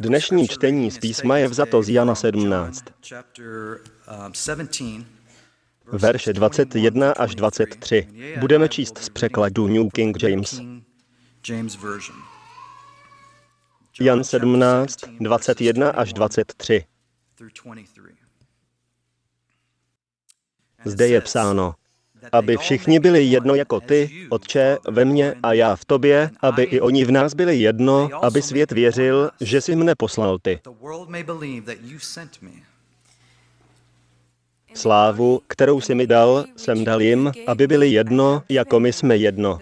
Dnešní čtení z písma je vzato z Jana 17, verše 21 až 23. Budeme číst z překladu New King James. Jan 17, 21 až 23. Zde je psáno, aby všichni byli jedno jako ty, Otče, ve mně a já v tobě, aby i oni v nás byli jedno, aby svět věřil, že jsi mne poslal ty. Slávu, kterou jsi mi dal, jsem dal jim, aby byli jedno, jako my jsme jedno.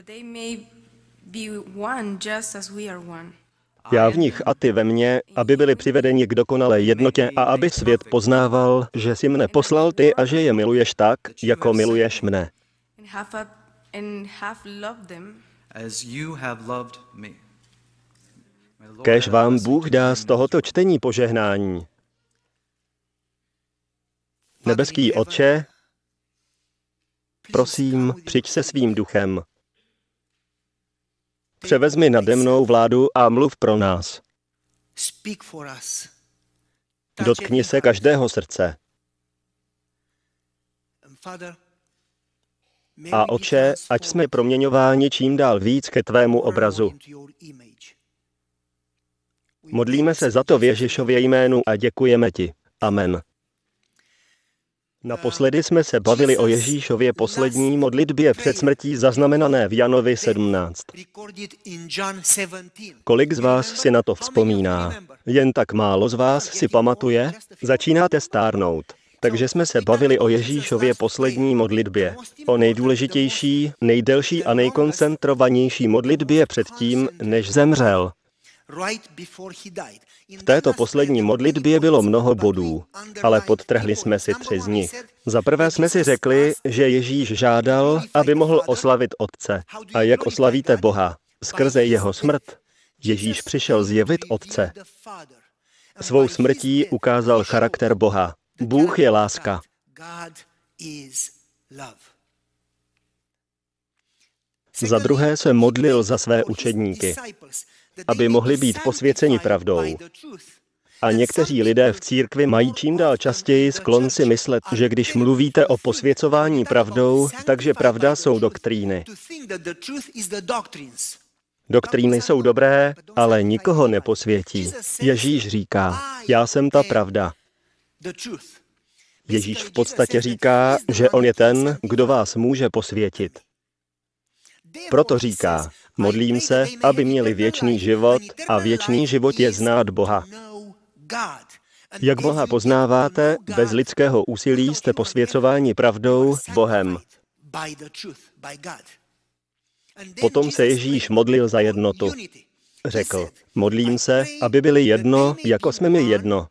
Já v nich a ty ve mně, aby byli přivedeni k dokonalé jednotě a aby svět poznával, že jsi mne poslal ty a že je miluješ tak, jako miluješ mne. Kež vám Bůh dá z tohoto čtení požehnání. Nebeský Otče, prosím, přijď se svým duchem. Převezmi nade mnou vládu a mluv pro nás. Dotkni se každého srdce. A oče, ať jsme proměňováni čím dál víc ke tvému obrazu. Modlíme se za to v Ježišově jménu a děkujeme ti. Amen. Naposledy jsme se bavili o Ježíšově poslední modlitbě před smrtí zaznamenané v Janovi 17. Kolik z vás si na to vzpomíná? Jen tak málo z vás si pamatuje? Začínáte stárnout. Takže jsme se bavili o Ježíšově poslední modlitbě. O nejdůležitější, nejdelší a nejkoncentrovanější modlitbě před tím, než zemřel. V této poslední modlitbě bylo mnoho bodů, ale podtrhli jsme si tři z nich. Za prvé jsme si řekli, že Ježíš žádal, aby mohl oslavit Otce. A jak oslavíte Boha? Skrze jeho smrt. Ježíš přišel zjevit Otce. Svou smrtí ukázal charakter Boha. Bůh je láska. Za druhé se modlil za své učedníky aby mohli být posvěceni pravdou. A někteří lidé v církvi mají čím dál častěji sklon si myslet, že když mluvíte o posvěcování pravdou, takže pravda jsou doktríny. Doktríny jsou dobré, ale nikoho neposvětí. Ježíš říká, já jsem ta pravda. Ježíš v podstatě říká, že on je ten, kdo vás může posvětit. Proto říká, modlím se, aby měli věčný život a věčný život je znát Boha. Jak Boha poznáváte, bez lidského úsilí jste posvěcováni pravdou Bohem. Potom se Ježíš modlil za jednotu. Řekl, modlím se, aby byli jedno, jako jsme my jedno.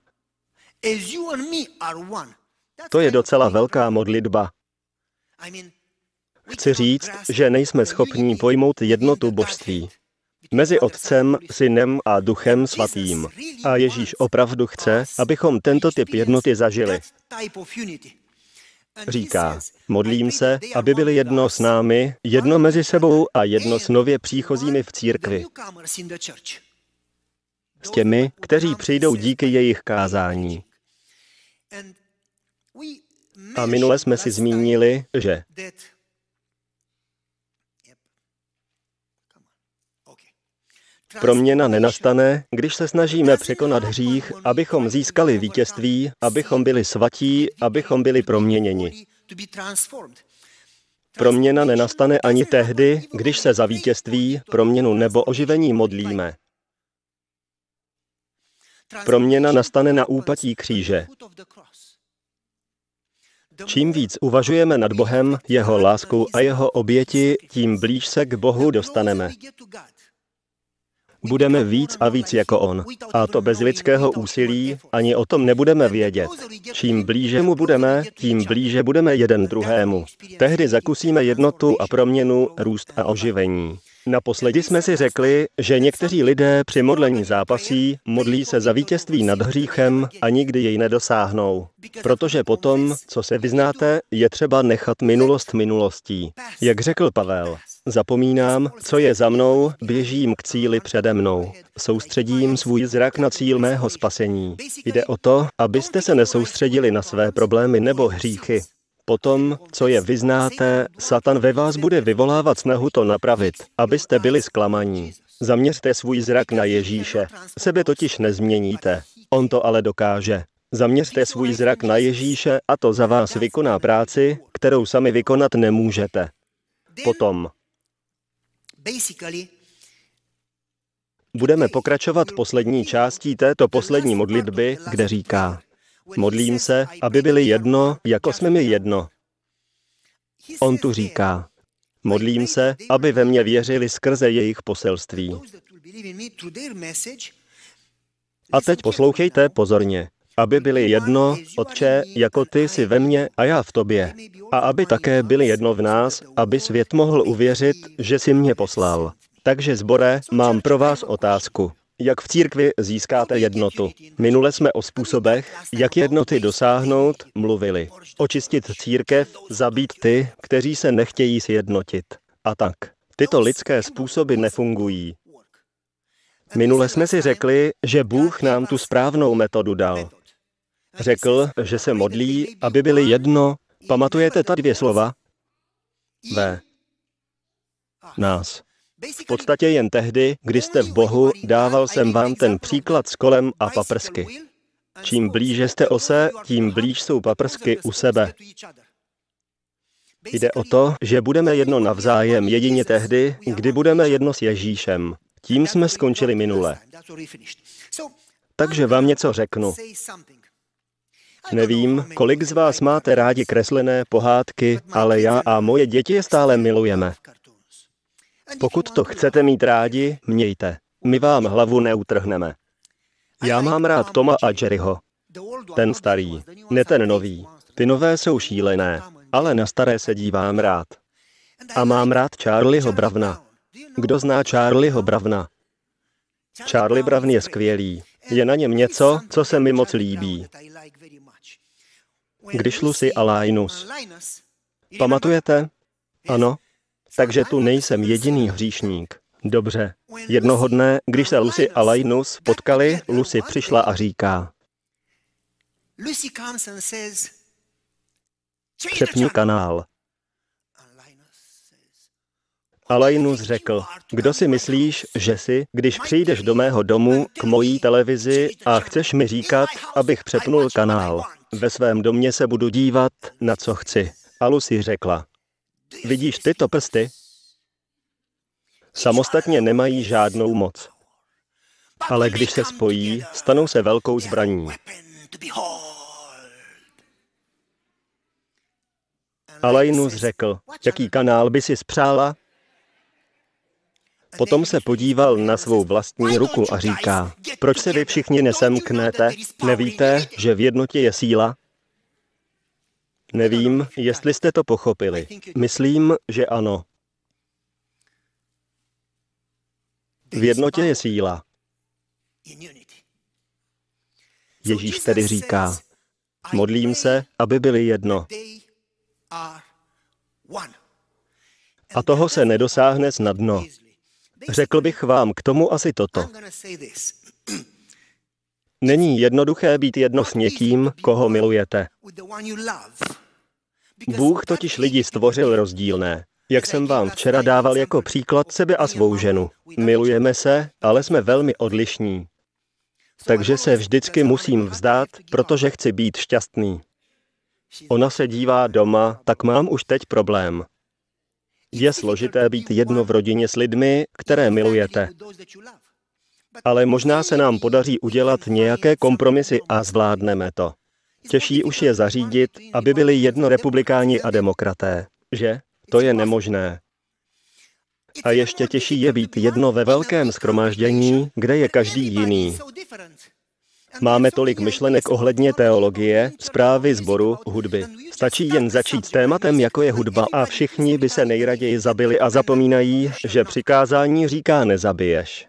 To je docela velká modlitba. Chci říct, že nejsme schopní pojmout jednotu božství. Mezi Otcem, Synem a Duchem Svatým. A Ježíš opravdu chce, abychom tento typ jednoty zažili. Říká, modlím se, aby byli jedno s námi, jedno mezi sebou a jedno s nově příchozími v církvi. S těmi, kteří přijdou díky jejich kázání. A minule jsme si zmínili, že Proměna nenastane, když se snažíme překonat hřích, abychom získali vítězství, abychom byli svatí, abychom byli proměněni. Proměna nenastane ani tehdy, když se za vítězství, proměnu nebo oživení modlíme. Proměna nastane na úpatí kříže. Čím víc uvažujeme nad Bohem, jeho láskou a jeho oběti, tím blíž se k Bohu dostaneme. Budeme víc a víc jako on. A to bez lidského úsilí ani o tom nebudeme vědět. Čím blíže mu budeme, tím blíže budeme jeden druhému. Tehdy zakusíme jednotu a proměnu, růst a oživení. Naposledy jsme si řekli, že někteří lidé při modlení zápasí modlí se za vítězství nad hříchem a nikdy jej nedosáhnou. Protože potom, co se vyznáte, je třeba nechat minulost minulostí. Jak řekl Pavel, zapomínám, co je za mnou, běžím k cíli přede mnou. Soustředím svůj zrak na cíl mého spasení. Jde o to, abyste se nesoustředili na své problémy nebo hříchy, Potom, co je vyznáte, Satan ve vás bude vyvolávat snahu to napravit, abyste byli zklamaní. Zaměřte svůj zrak na Ježíše. Sebe totiž nezměníte. On to ale dokáže. Zaměřte svůj zrak na Ježíše a to za vás vykoná práci, kterou sami vykonat nemůžete. Potom budeme pokračovat poslední částí této poslední modlitby, kde říká, Modlím se, aby byli jedno, jako jsme my jedno. On tu říká, modlím se, aby ve mně věřili skrze jejich poselství. A teď poslouchejte pozorně. Aby byli jedno, Otče, jako ty jsi ve mně a já v tobě. A aby také byli jedno v nás, aby svět mohl uvěřit, že jsi mě poslal. Takže zbore, mám pro vás otázku. Jak v církvi získáte jednotu? Minule jsme o způsobech, jak jednoty dosáhnout, mluvili. Očistit církev, zabít ty, kteří se nechtějí sjednotit. A tak. Tyto lidské způsoby nefungují. Minule jsme si řekli, že Bůh nám tu správnou metodu dal. Řekl, že se modlí, aby byli jedno. Pamatujete ta dvě slova? V. Nás. V podstatě jen tehdy, kdy jste v Bohu, dával jsem vám ten příklad s kolem a paprsky. Čím blíže jste ose, tím blíž jsou paprsky u sebe. Jde o to, že budeme jedno navzájem jedině tehdy, kdy budeme jedno s Ježíšem. Tím jsme skončili minule. Takže vám něco řeknu. Nevím, kolik z vás máte rádi kreslené pohádky, ale já a moje děti je stále milujeme. Pokud to chcete mít rádi, mějte. My vám hlavu neutrhneme. Já mám rád Toma a Jerryho. Ten starý, ne ten nový. Ty nové jsou šílené, ale na staré se dívám rád. A mám rád Charlieho Bravna. Kdo zná Charlieho Bravna? Charlie Brown je skvělý. Je na něm něco, co se mi moc líbí. Když Lucy a Linus. Pamatujete? Ano, takže tu nejsem jediný hříšník. Dobře. Jednoho dne, když se Lucy a Linus potkali, Lucy přišla a říká, Přepni kanál. A Linus řekl, kdo si myslíš, že jsi, když přijdeš do mého domu k mojí televizi a chceš mi říkat, abych přepnul kanál. Ve svém domě se budu dívat, na co chci. A Lucy řekla, Vidíš tyto prsty? Samostatně nemají žádnou moc. Ale když se spojí, stanou se velkou zbraní. Alainus řekl, jaký kanál by si spřála? Potom se podíval na svou vlastní ruku a říká, proč se vy všichni nesemknete? Nevíte, že v jednotě je síla? Nevím, jestli jste to pochopili. Myslím, že ano. V jednotě je síla. Ježíš tedy říká, modlím se, aby byli jedno. A toho se nedosáhne snadno. Řekl bych vám k tomu asi toto. Není jednoduché být jedno s někým, koho milujete. Bůh totiž lidi stvořil rozdílné. Jak jsem vám včera dával jako příklad sebe a svou ženu. Milujeme se, ale jsme velmi odlišní. Takže se vždycky musím vzdát, protože chci být šťastný. Ona se dívá doma, tak mám už teď problém. Je složité být jedno v rodině s lidmi, které milujete. Ale možná se nám podaří udělat nějaké kompromisy a zvládneme to. Těžší už je zařídit, aby byli jedno republikáni a demokraté. Že? To je nemožné. A ještě těžší je být jedno ve velkém schromáždění, kde je každý jiný. Máme tolik myšlenek ohledně teologie, zprávy zboru, hudby. Stačí jen začít s tématem, jako je hudba a všichni by se nejraději zabili a zapomínají, že přikázání říká nezabiješ.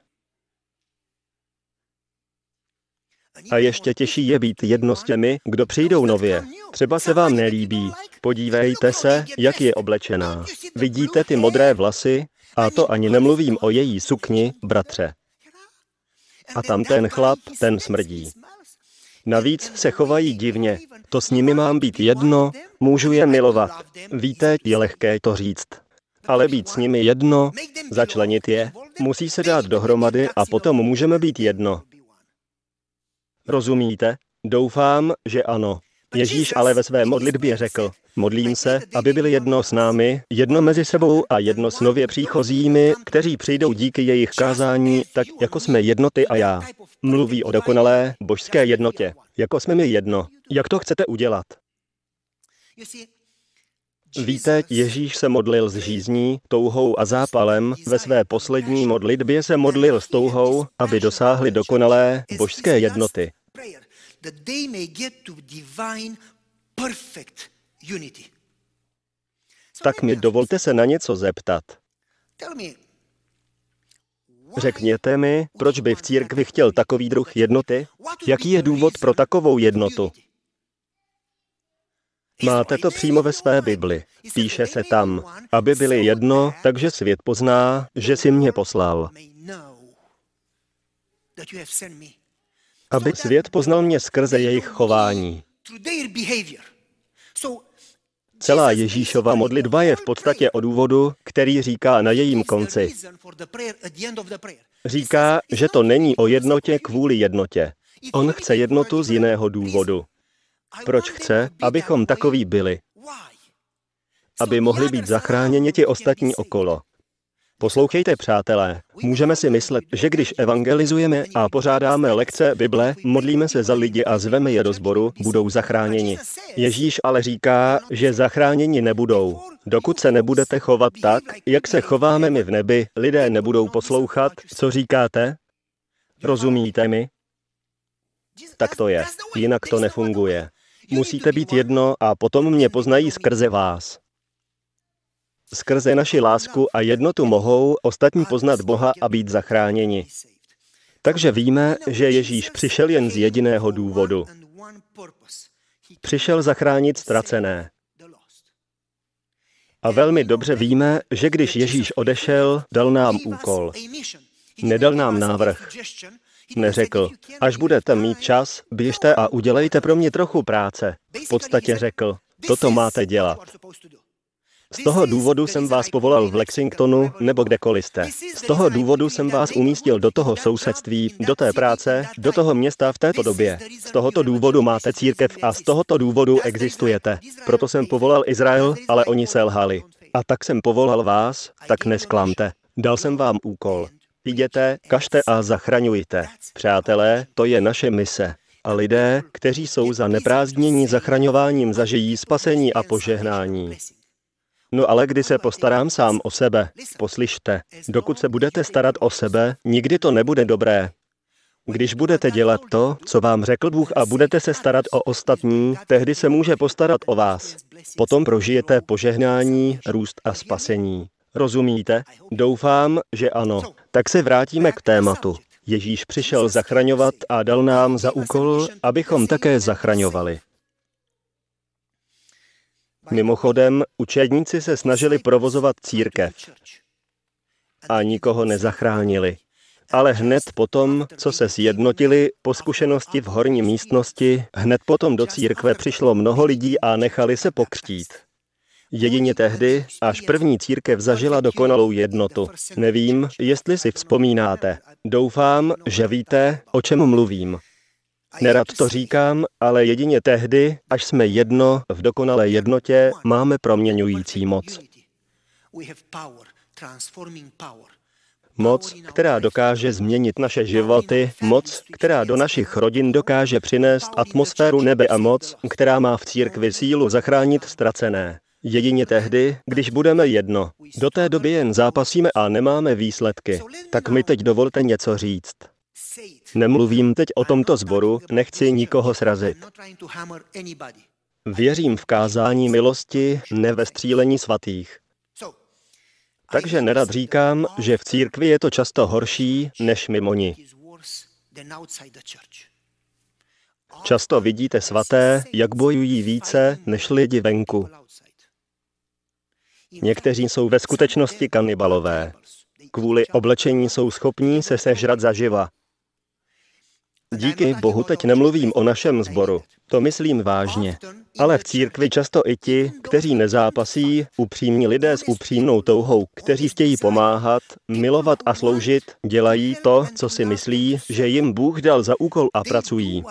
A ještě těžší je být jedno s těmi, kdo přijdou nově. Třeba se vám nelíbí. Podívejte se, jak je oblečená. Vidíte ty modré vlasy? A to ani nemluvím o její sukni, bratře. A tam ten chlap, ten smrdí. Navíc se chovají divně. To s nimi mám být jedno, můžu je milovat. Víte, je lehké to říct. Ale být s nimi jedno, začlenit je, musí se dát dohromady a potom můžeme být jedno. Rozumíte? Doufám, že ano. Ježíš ale ve své modlitbě řekl, modlím se, aby byli jedno s námi, jedno mezi sebou a jedno s nově příchozími, kteří přijdou díky jejich kázání, tak jako jsme jednoty a já. Mluví o dokonalé božské jednotě, jako jsme my jedno. Jak to chcete udělat? Víte, Ježíš se modlil s žízní, touhou a zápalem, ve své poslední modlitbě se modlil s touhou, aby dosáhli dokonalé božské jednoty. Tak mi dovolte se na něco zeptat. Řekněte mi, proč by v církvi chtěl takový druh jednoty? Jaký je důvod pro takovou jednotu? Máte to přímo ve své Bibli. Píše se tam, aby byli jedno, takže svět pozná, že si mě poslal aby svět poznal mě skrze jejich chování. Celá Ježíšova modlitba je v podstatě o důvodu, který říká na jejím konci. Říká, že to není o jednotě kvůli jednotě. On chce jednotu z jiného důvodu. Proč chce, abychom takový byli? Aby mohli být zachráněni ti ostatní okolo. Poslouchejte, přátelé, můžeme si myslet, že když evangelizujeme a pořádáme lekce Bible, modlíme se za lidi a zveme je do sboru, budou zachráněni. Ježíš ale říká, že zachráněni nebudou. Dokud se nebudete chovat tak, jak se chováme my v nebi, lidé nebudou poslouchat, co říkáte? Rozumíte mi? Tak to je. Jinak to nefunguje. Musíte být jedno a potom mě poznají skrze vás. Skrze naši lásku a jednotu mohou ostatní poznat Boha a být zachráněni. Takže víme, že Ježíš přišel jen z jediného důvodu. Přišel zachránit ztracené. A velmi dobře víme, že když Ježíš odešel, dal nám úkol. Nedal nám návrh. Neřekl, až budete mít čas, běžte a udělejte pro mě trochu práce. V podstatě řekl, toto máte dělat. Z toho důvodu jsem vás povolal v Lexingtonu nebo kdekoliv jste. Z toho důvodu jsem vás umístil do toho sousedství, do té práce, do toho města v této době. Z tohoto důvodu máte církev a z tohoto důvodu existujete. Proto jsem povolal Izrael, ale oni selhali. A tak jsem povolal vás, tak nesklamte. Dal jsem vám úkol. Jděte, kažte a zachraňujte. Přátelé, to je naše mise. A lidé, kteří jsou za neprázdnění zachraňováním, zažijí spasení a požehnání. No ale kdy se postarám sám o sebe, poslyšte, dokud se budete starat o sebe, nikdy to nebude dobré. Když budete dělat to, co vám řekl Bůh a budete se starat o ostatní, tehdy se může postarat o vás. Potom prožijete požehnání, růst a spasení. Rozumíte? Doufám, že ano. Tak se vrátíme k tématu. Ježíš přišel zachraňovat a dal nám za úkol, abychom také zachraňovali. Mimochodem, učedníci se snažili provozovat církev a nikoho nezachránili. Ale hned potom, co se sjednotili po zkušenosti v horní místnosti, hned potom do církve přišlo mnoho lidí a nechali se pokřtít. Jedině tehdy, až první církev zažila dokonalou jednotu. Nevím, jestli si vzpomínáte. Doufám, že víte, o čem mluvím. Nerad to říkám, ale jedině tehdy, až jsme jedno v dokonalé jednotě, máme proměňující moc. Moc, která dokáže změnit naše životy, moc, která do našich rodin dokáže přinést atmosféru nebe a moc, která má v církvi sílu zachránit ztracené. Jedině tehdy, když budeme jedno. Do té doby jen zápasíme a nemáme výsledky. Tak mi teď dovolte něco říct. Nemluvím teď o tomto sboru, nechci nikoho srazit. Věřím v kázání milosti, ne ve střílení svatých. Takže nerad říkám, že v církvi je to často horší než mimo ní. Často vidíte svaté, jak bojují více než lidi venku. Někteří jsou ve skutečnosti kanibalové. Kvůli oblečení jsou schopní se sežrat zaživa. Díky Bohu teď nemluvím o našem sboru. To myslím vážně. Ale v církvi často i ti, kteří nezápasí, upřímní lidé s upřímnou touhou, kteří chtějí pomáhat, milovat a sloužit, dělají to, co si myslí, že jim Bůh dal za úkol a pracují.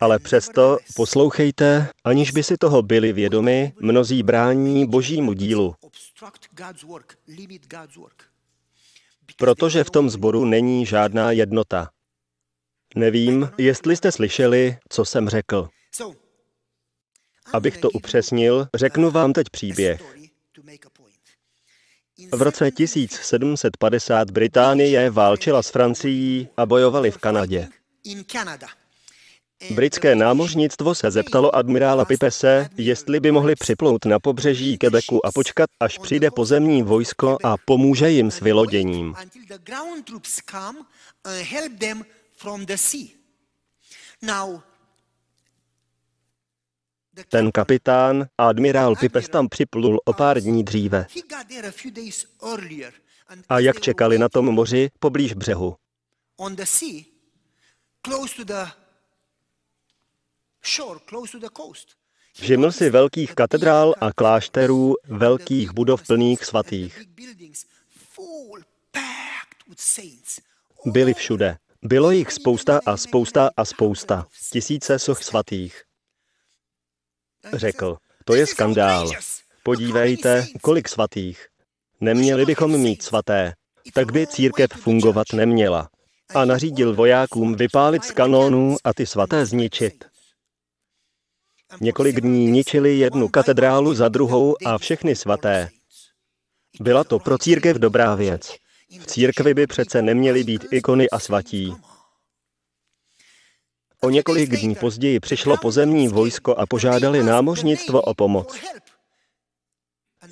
Ale přesto poslouchejte, aniž by si toho byli vědomi, mnozí brání božímu dílu. Protože v tom sboru není žádná jednota. Nevím, jestli jste slyšeli, co jsem řekl. Abych to upřesnil, řeknu vám teď příběh. V roce 1750 Británie válčila s Francií a bojovali v Kanadě. Britské námořnictvo se zeptalo admirála Pipese, jestli by mohli připlout na pobřeží Quebecu a počkat, až přijde pozemní vojsko a pomůže jim s vyloděním. Ten kapitán, admirál Pipes, tam připlul o pár dní dříve. A jak čekali na tom moři poblíž břehu? Všiml si velkých katedrál a klášterů, velkých budov plných svatých. Byli všude. Bylo jich spousta a spousta a spousta. Tisíce soch svatých. Řekl, to je skandál. Podívejte, kolik svatých. Neměli bychom mít svaté. Tak by církev fungovat neměla. A nařídil vojákům vypálit z kanónů a ty svaté zničit. Několik dní ničili jednu katedrálu za druhou a všechny svaté. Byla to pro církev dobrá věc. V církvi by přece neměly být ikony a svatí. O několik dní později přišlo pozemní vojsko a požádali námořnictvo o pomoc.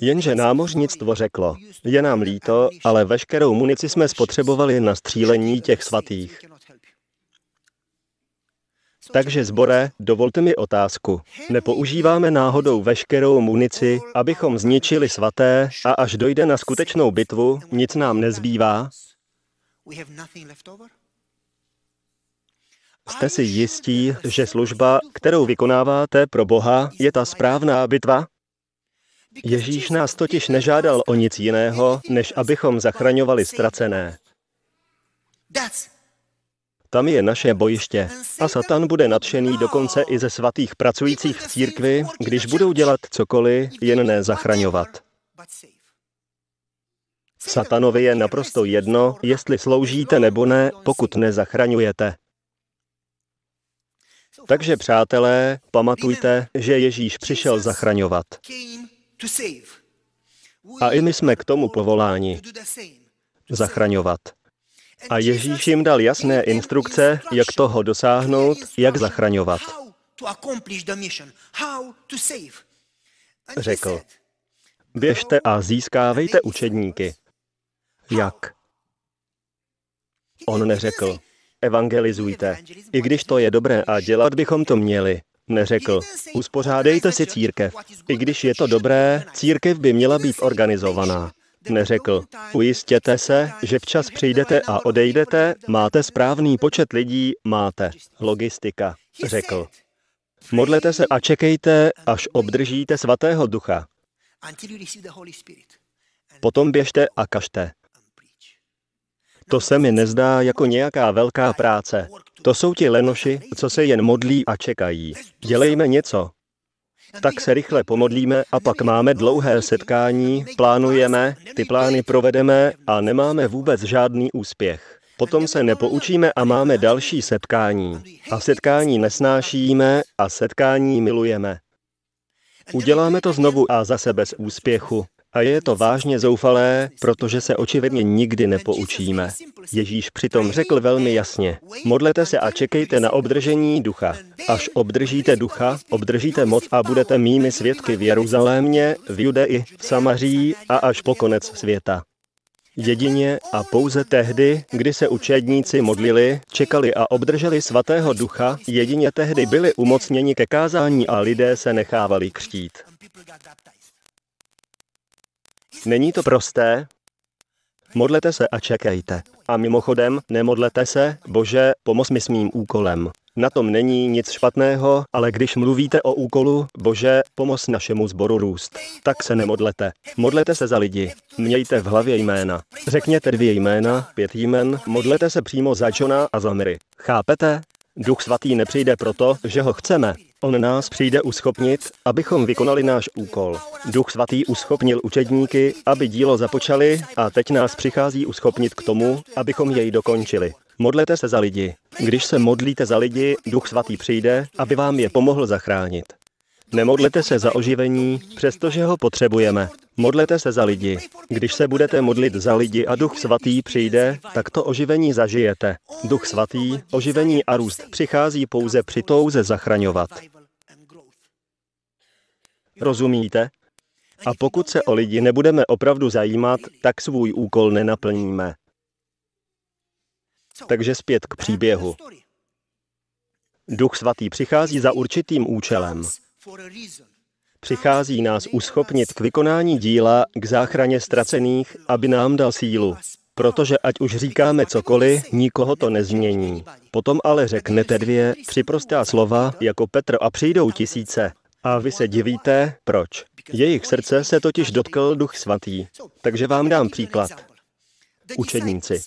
Jenže námořnictvo řeklo, je nám líto, ale veškerou munici jsme spotřebovali na střílení těch svatých. Takže zbore, dovolte mi otázku. Nepoužíváme náhodou veškerou munici, abychom zničili svaté a až dojde na skutečnou bitvu, nic nám nezbývá? Jste si jistí, že služba, kterou vykonáváte pro Boha, je ta správná bitva? Ježíš nás totiž nežádal o nic jiného, než abychom zachraňovali ztracené. Tam je naše bojiště. A Satan bude nadšený dokonce i ze svatých pracujících v církvi, když budou dělat cokoliv, jen ne zachraňovat. Satanovi je naprosto jedno, jestli sloužíte nebo ne, pokud nezachraňujete. Takže přátelé, pamatujte, že Ježíš přišel zachraňovat. A i my jsme k tomu povoláni. Zachraňovat. A Ježíš jim dal jasné instrukce, jak toho dosáhnout, jak zachraňovat. Řekl, běžte a získávejte učedníky. Jak? On neřekl, evangelizujte, i když to je dobré a dělat bychom to měli. Neřekl, uspořádejte si církev. I když je to dobré, církev by měla být organizovaná. Neřekl, ujistěte se, že včas přijdete a odejdete, máte správný počet lidí, máte. Logistika. Řekl, modlete se a čekejte, až obdržíte svatého ducha. Potom běžte a kažte. To se mi nezdá jako nějaká velká práce. To jsou ti lenoši, co se jen modlí a čekají. Dělejme něco. Tak se rychle pomodlíme a pak máme dlouhé setkání, plánujeme, ty plány provedeme a nemáme vůbec žádný úspěch. Potom se nepoučíme a máme další setkání. A setkání nesnášíme a setkání milujeme. Uděláme to znovu a zase bez úspěchu. A je to vážně zoufalé, protože se očividně nikdy nepoučíme. Ježíš přitom řekl velmi jasně, modlete se a čekejte na obdržení ducha. Až obdržíte ducha, obdržíte moc a budete mými svědky v Jeruzalémě, v Judeji, v Samaří a až po konec světa. Jedině a pouze tehdy, kdy se učedníci modlili, čekali a obdrželi svatého ducha, jedině tehdy byli umocněni ke kázání a lidé se nechávali křtít. Není to prosté? Modlete se a čekejte. A mimochodem, nemodlete se, bože, pomoz mi s mým úkolem. Na tom není nic špatného, ale když mluvíte o úkolu, bože, pomoz našemu zboru růst, tak se nemodlete. Modlete se za lidi. Mějte v hlavě jména. Řekněte dvě jména, pět jmen, modlete se přímo za Johna a za Mary. Chápete? Duch svatý nepřijde proto, že ho chceme. On nás přijde uschopnit, abychom vykonali náš úkol. Duch svatý uschopnil učedníky, aby dílo započali a teď nás přichází uschopnit k tomu, abychom jej dokončili. Modlete se za lidi. Když se modlíte za lidi, Duch svatý přijde, aby vám je pomohl zachránit. Nemodlete se za oživení, přestože ho potřebujeme. Modlete se za lidi. Když se budete modlit za lidi a Duch Svatý přijde, tak to oživení zažijete. Duch Svatý, oživení a růst přichází pouze při touze zachraňovat. Rozumíte? A pokud se o lidi nebudeme opravdu zajímat, tak svůj úkol nenaplníme. Takže zpět k příběhu. Duch Svatý přichází za určitým účelem. Přichází nás uschopnit k vykonání díla, k záchraně ztracených, aby nám dal sílu. Protože ať už říkáme cokoliv, nikoho to nezmění. Potom ale řeknete dvě, tři prostá slova, jako Petr a přijdou tisíce. A vy se divíte, proč. Jejich srdce se totiž dotkl duch svatý. Takže vám dám příklad. Učedníci.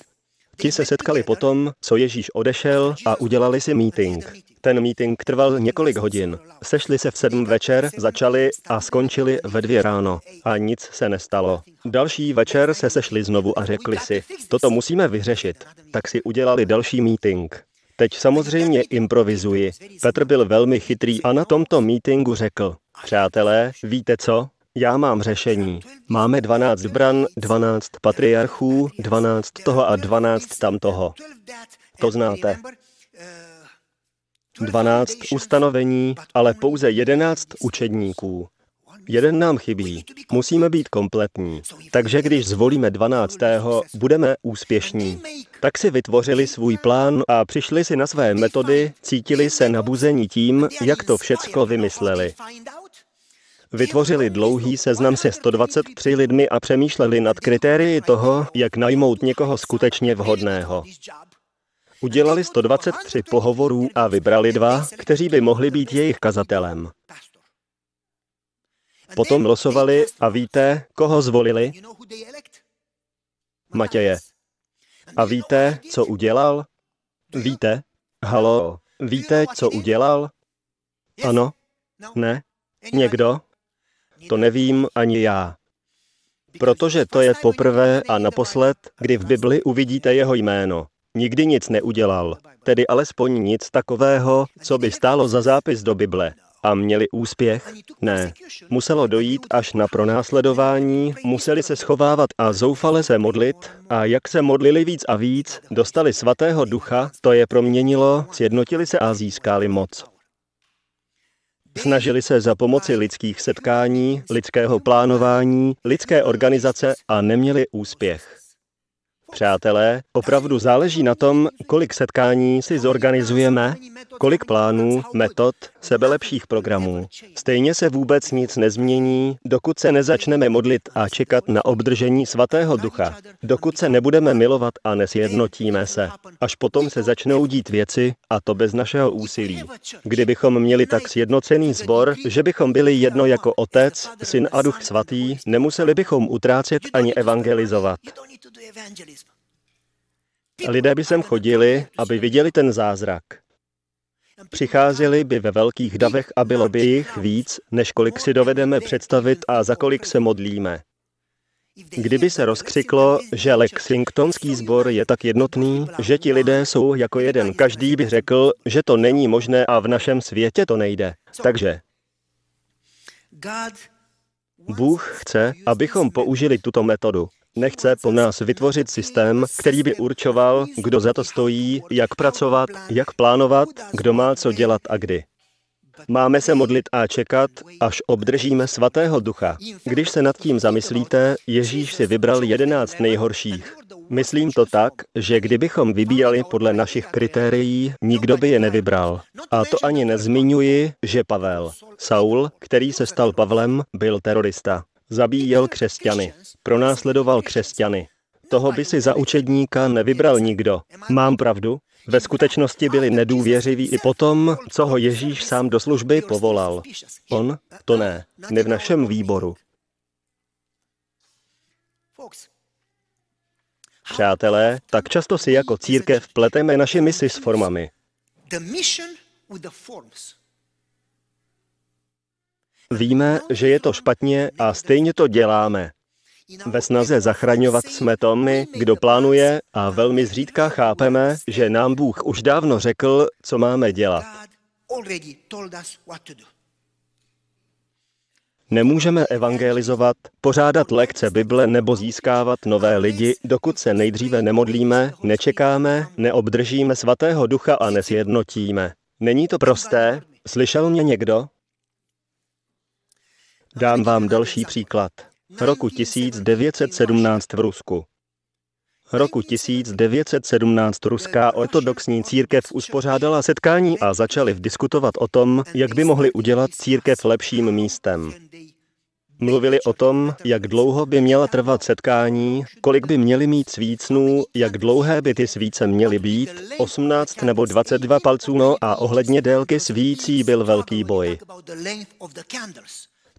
Ti se setkali potom, co Ježíš odešel a udělali si meeting. Ten meeting trval několik hodin. Sešli se v sedm večer, začali a skončili ve dvě ráno. A nic se nestalo. Další večer se sešli znovu a řekli si, toto musíme vyřešit. Tak si udělali další meeting. Teď samozřejmě improvizuji. Petr byl velmi chytrý a na tomto meetingu řekl, přátelé, víte co? Já mám řešení. Máme 12 bran, 12 patriarchů, 12 toho a 12 tamtoho. To znáte. 12 ustanovení, ale pouze 11 učedníků. Jeden nám chybí. Musíme být kompletní. Takže když zvolíme 12. budeme úspěšní. Tak si vytvořili svůj plán a přišli si na své metody, cítili se nabuzení tím, jak to všecko vymysleli. Vytvořili dlouhý seznam se 123 lidmi a přemýšleli nad kritérii toho, jak najmout někoho skutečně vhodného. Udělali 123 pohovorů a vybrali dva, kteří by mohli být jejich kazatelem. Potom losovali a víte, koho zvolili? Matěje. A víte, co udělal? Víte? Halo, víte, co udělal? Ano? Ne? Někdo? To nevím ani já. Protože to je poprvé a naposled, kdy v Bibli uvidíte jeho jméno. Nikdy nic neudělal, tedy alespoň nic takového, co by stálo za zápis do Bible. A měli úspěch? Ne. Muselo dojít až na pronásledování, museli se schovávat a zoufale se modlit a jak se modlili víc a víc, dostali svatého ducha, to je proměnilo, sjednotili se a získali moc. Snažili se za pomoci lidských setkání, lidského plánování, lidské organizace a neměli úspěch. Přátelé, opravdu záleží na tom, kolik setkání si zorganizujeme, kolik plánů, metod, sebelepších programů. Stejně se vůbec nic nezmění, dokud se nezačneme modlit a čekat na obdržení svatého ducha, dokud se nebudeme milovat a nesjednotíme se. Až potom se začnou dít věci, a to bez našeho úsilí. Kdybychom měli tak sjednocený sbor, že bychom byli jedno jako Otec, Syn a Duch Svatý, nemuseli bychom utrácet ani evangelizovat. Lidé by sem chodili, aby viděli ten zázrak. Přicházeli by ve velkých davech a bylo by jich víc, než kolik si dovedeme představit a za kolik se modlíme. Kdyby se rozkřiklo, že Lexingtonský sbor je tak jednotný, že ti lidé jsou jako jeden, každý by řekl, že to není možné a v našem světě to nejde. Takže Bůh chce, abychom použili tuto metodu. Nechce po nás vytvořit systém, který by určoval, kdo za to stojí, jak pracovat, jak plánovat, kdo má co dělat a kdy. Máme se modlit a čekat, až obdržíme svatého ducha. Když se nad tím zamyslíte, Ježíš si vybral jedenáct nejhorších. Myslím to tak, že kdybychom vybírali podle našich kritérií, nikdo by je nevybral. A to ani nezmiňuji, že Pavel, Saul, který se stal Pavlem, byl terorista. Zabíjel křesťany. Pronásledoval křesťany. Toho by si za učedníka nevybral nikdo. Mám pravdu? Ve skutečnosti byli nedůvěřiví i potom, co ho Ježíš sám do služby povolal. On? To ne. Ne v našem výboru. Přátelé, tak často si jako církev pleteme naše misi s formami. Víme, že je to špatně a stejně to děláme. Ve snaze zachraňovat jsme to my, kdo plánuje a velmi zřídka chápeme, že nám Bůh už dávno řekl, co máme dělat. Nemůžeme evangelizovat, pořádat lekce Bible nebo získávat nové lidi, dokud se nejdříve nemodlíme, nečekáme, neobdržíme svatého ducha a nesjednotíme. Není to prosté? Slyšel mě někdo? Dám vám další příklad roku 1917 v Rusku. Roku 1917 ruská ortodoxní církev uspořádala setkání a začali diskutovat o tom, jak by mohli udělat církev lepším místem. Mluvili o tom, jak dlouho by měla trvat setkání, kolik by měly mít svícnů, jak dlouhé by ty svíce měly být, 18 nebo 22 palců, no a ohledně délky svící byl velký boj.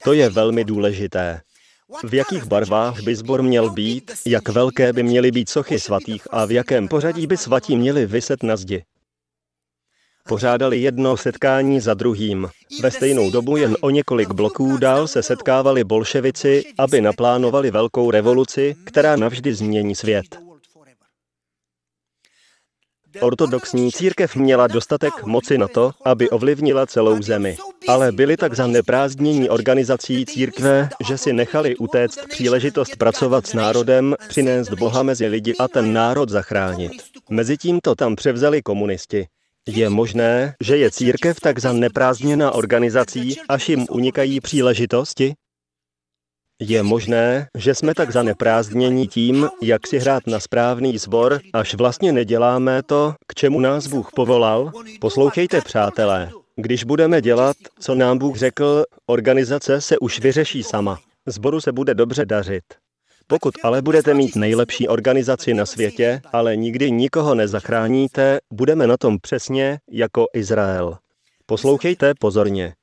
To je velmi důležité. V jakých barvách by zbor měl být, jak velké by měly být sochy svatých a v jakém pořadí by svatí měli vyset na zdi. Pořádali jedno setkání za druhým. Ve stejnou dobu jen o několik bloků dál se setkávali bolševici, aby naplánovali velkou revoluci, která navždy změní svět. Ortodoxní církev měla dostatek moci na to, aby ovlivnila celou zemi. Ale byli tak za neprázdnění organizací církve, že si nechali utéct příležitost pracovat s národem, přinést Boha mezi lidi a ten národ zachránit. Mezitím to tam převzali komunisti. Je možné, že je církev tak za neprázdněná organizací, až jim unikají příležitosti? Je možné, že jsme tak zaneprázdnění tím, jak si hrát na správný sbor, až vlastně neděláme to, k čemu nás Bůh povolal? Poslouchejte, přátelé, když budeme dělat, co nám Bůh řekl, organizace se už vyřeší sama. Zboru se bude dobře dařit. Pokud ale budete mít nejlepší organizaci na světě, ale nikdy nikoho nezachráníte, budeme na tom přesně jako Izrael. Poslouchejte pozorně.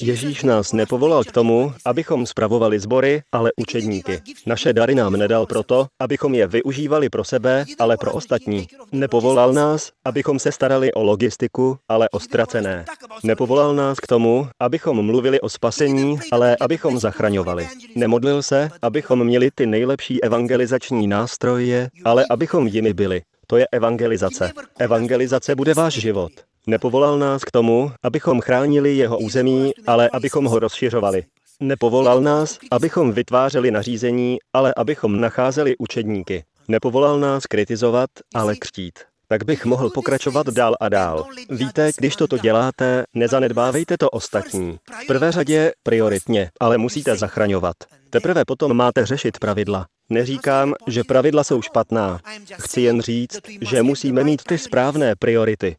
Ježíš nás nepovolal k tomu, abychom spravovali sbory, ale učedníky. Naše dary nám nedal proto, abychom je využívali pro sebe, ale pro ostatní. Nepovolal nás, abychom se starali o logistiku, ale o ztracené. Nepovolal nás k tomu, abychom mluvili o spasení, ale abychom zachraňovali. Nemodlil se, abychom měli ty nejlepší evangelizační nástroje, ale abychom jimi byli. To je evangelizace. Evangelizace bude váš život. Nepovolal nás k tomu, abychom chránili jeho území, ale abychom ho rozšiřovali. Nepovolal nás, abychom vytvářeli nařízení, ale abychom nacházeli učedníky. Nepovolal nás kritizovat, ale křtít. Tak bych mohl pokračovat dál a dál. Víte, když toto děláte, nezanedbávejte to ostatní. V prvé řadě prioritně, ale musíte zachraňovat. Teprve potom máte řešit pravidla. Neříkám, že pravidla jsou špatná. Chci jen říct, že musíme mít ty správné priority.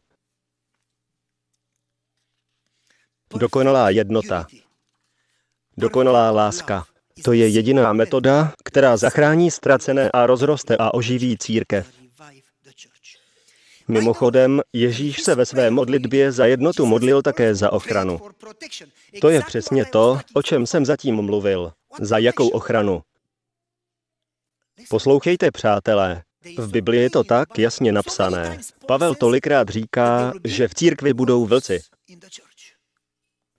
Dokonalá jednota. Dokonalá láska. To je jediná metoda, která zachrání ztracené a rozroste a oživí církev. Mimochodem, Ježíš se ve své modlitbě za jednotu modlil také za ochranu. To je přesně to, o čem jsem zatím mluvil. Za jakou ochranu? Poslouchejte, přátelé. V Biblii je to tak jasně napsané. Pavel tolikrát říká, že v církvi budou vlci.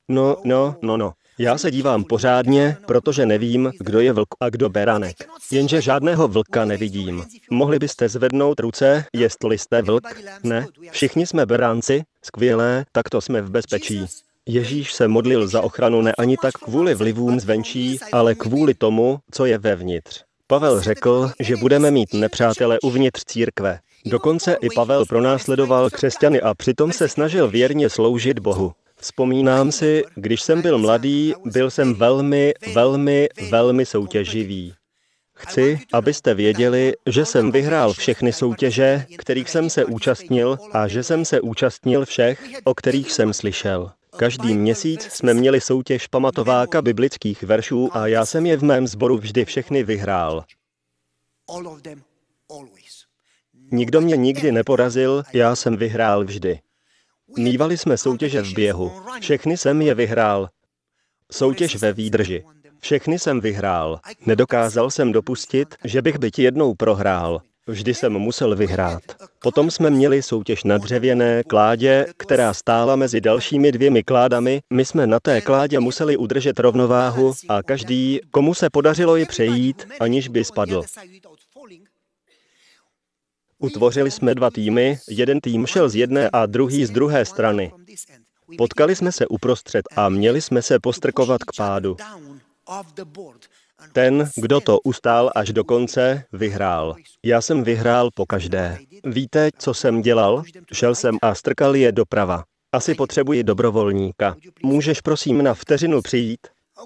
No, no, no, no. Já se dívám pořádně, protože nevím, kdo je vlk a kdo beranek. Jenže žádného vlka nevidím. Mohli byste zvednout ruce, jestli jste vlk? Ne? Všichni jsme beránci? Skvělé, tak to jsme v bezpečí. Ježíš se modlil za ochranu ne ani tak kvůli vlivům zvenčí, ale kvůli tomu, co je vevnitř. Pavel řekl, že budeme mít nepřátele uvnitř církve. Dokonce i Pavel pronásledoval křesťany a přitom se snažil věrně sloužit Bohu. Vzpomínám si, když jsem byl mladý, byl jsem velmi, velmi, velmi soutěživý. Chci, abyste věděli, že jsem vyhrál všechny soutěže, kterých jsem se účastnil a že jsem se účastnil všech, o kterých jsem slyšel. Každý měsíc jsme měli soutěž pamatováka biblických veršů a já jsem je v mém sboru vždy všechny vyhrál. Nikdo mě nikdy neporazil, já jsem vyhrál vždy. Mývali jsme soutěže v běhu. Všechny jsem je vyhrál. Soutěž ve výdrži. Všechny jsem vyhrál. Nedokázal jsem dopustit, že bych byť jednou prohrál. Vždy jsem musel vyhrát. Potom jsme měli soutěž na dřevěné kládě, která stála mezi dalšími dvěmi kládami. My jsme na té kládě museli udržet rovnováhu a každý, komu se podařilo ji přejít, aniž by spadl. Utvořili jsme dva týmy, jeden tým šel z jedné a druhý z druhé strany. Potkali jsme se uprostřed a měli jsme se postrkovat k pádu. Ten, kdo to ustál až do konce, vyhrál. Já jsem vyhrál po každé. Víte, co jsem dělal? Šel jsem a strkal je doprava. Asi potřebuji dobrovolníka. Můžeš prosím na vteřinu přijít?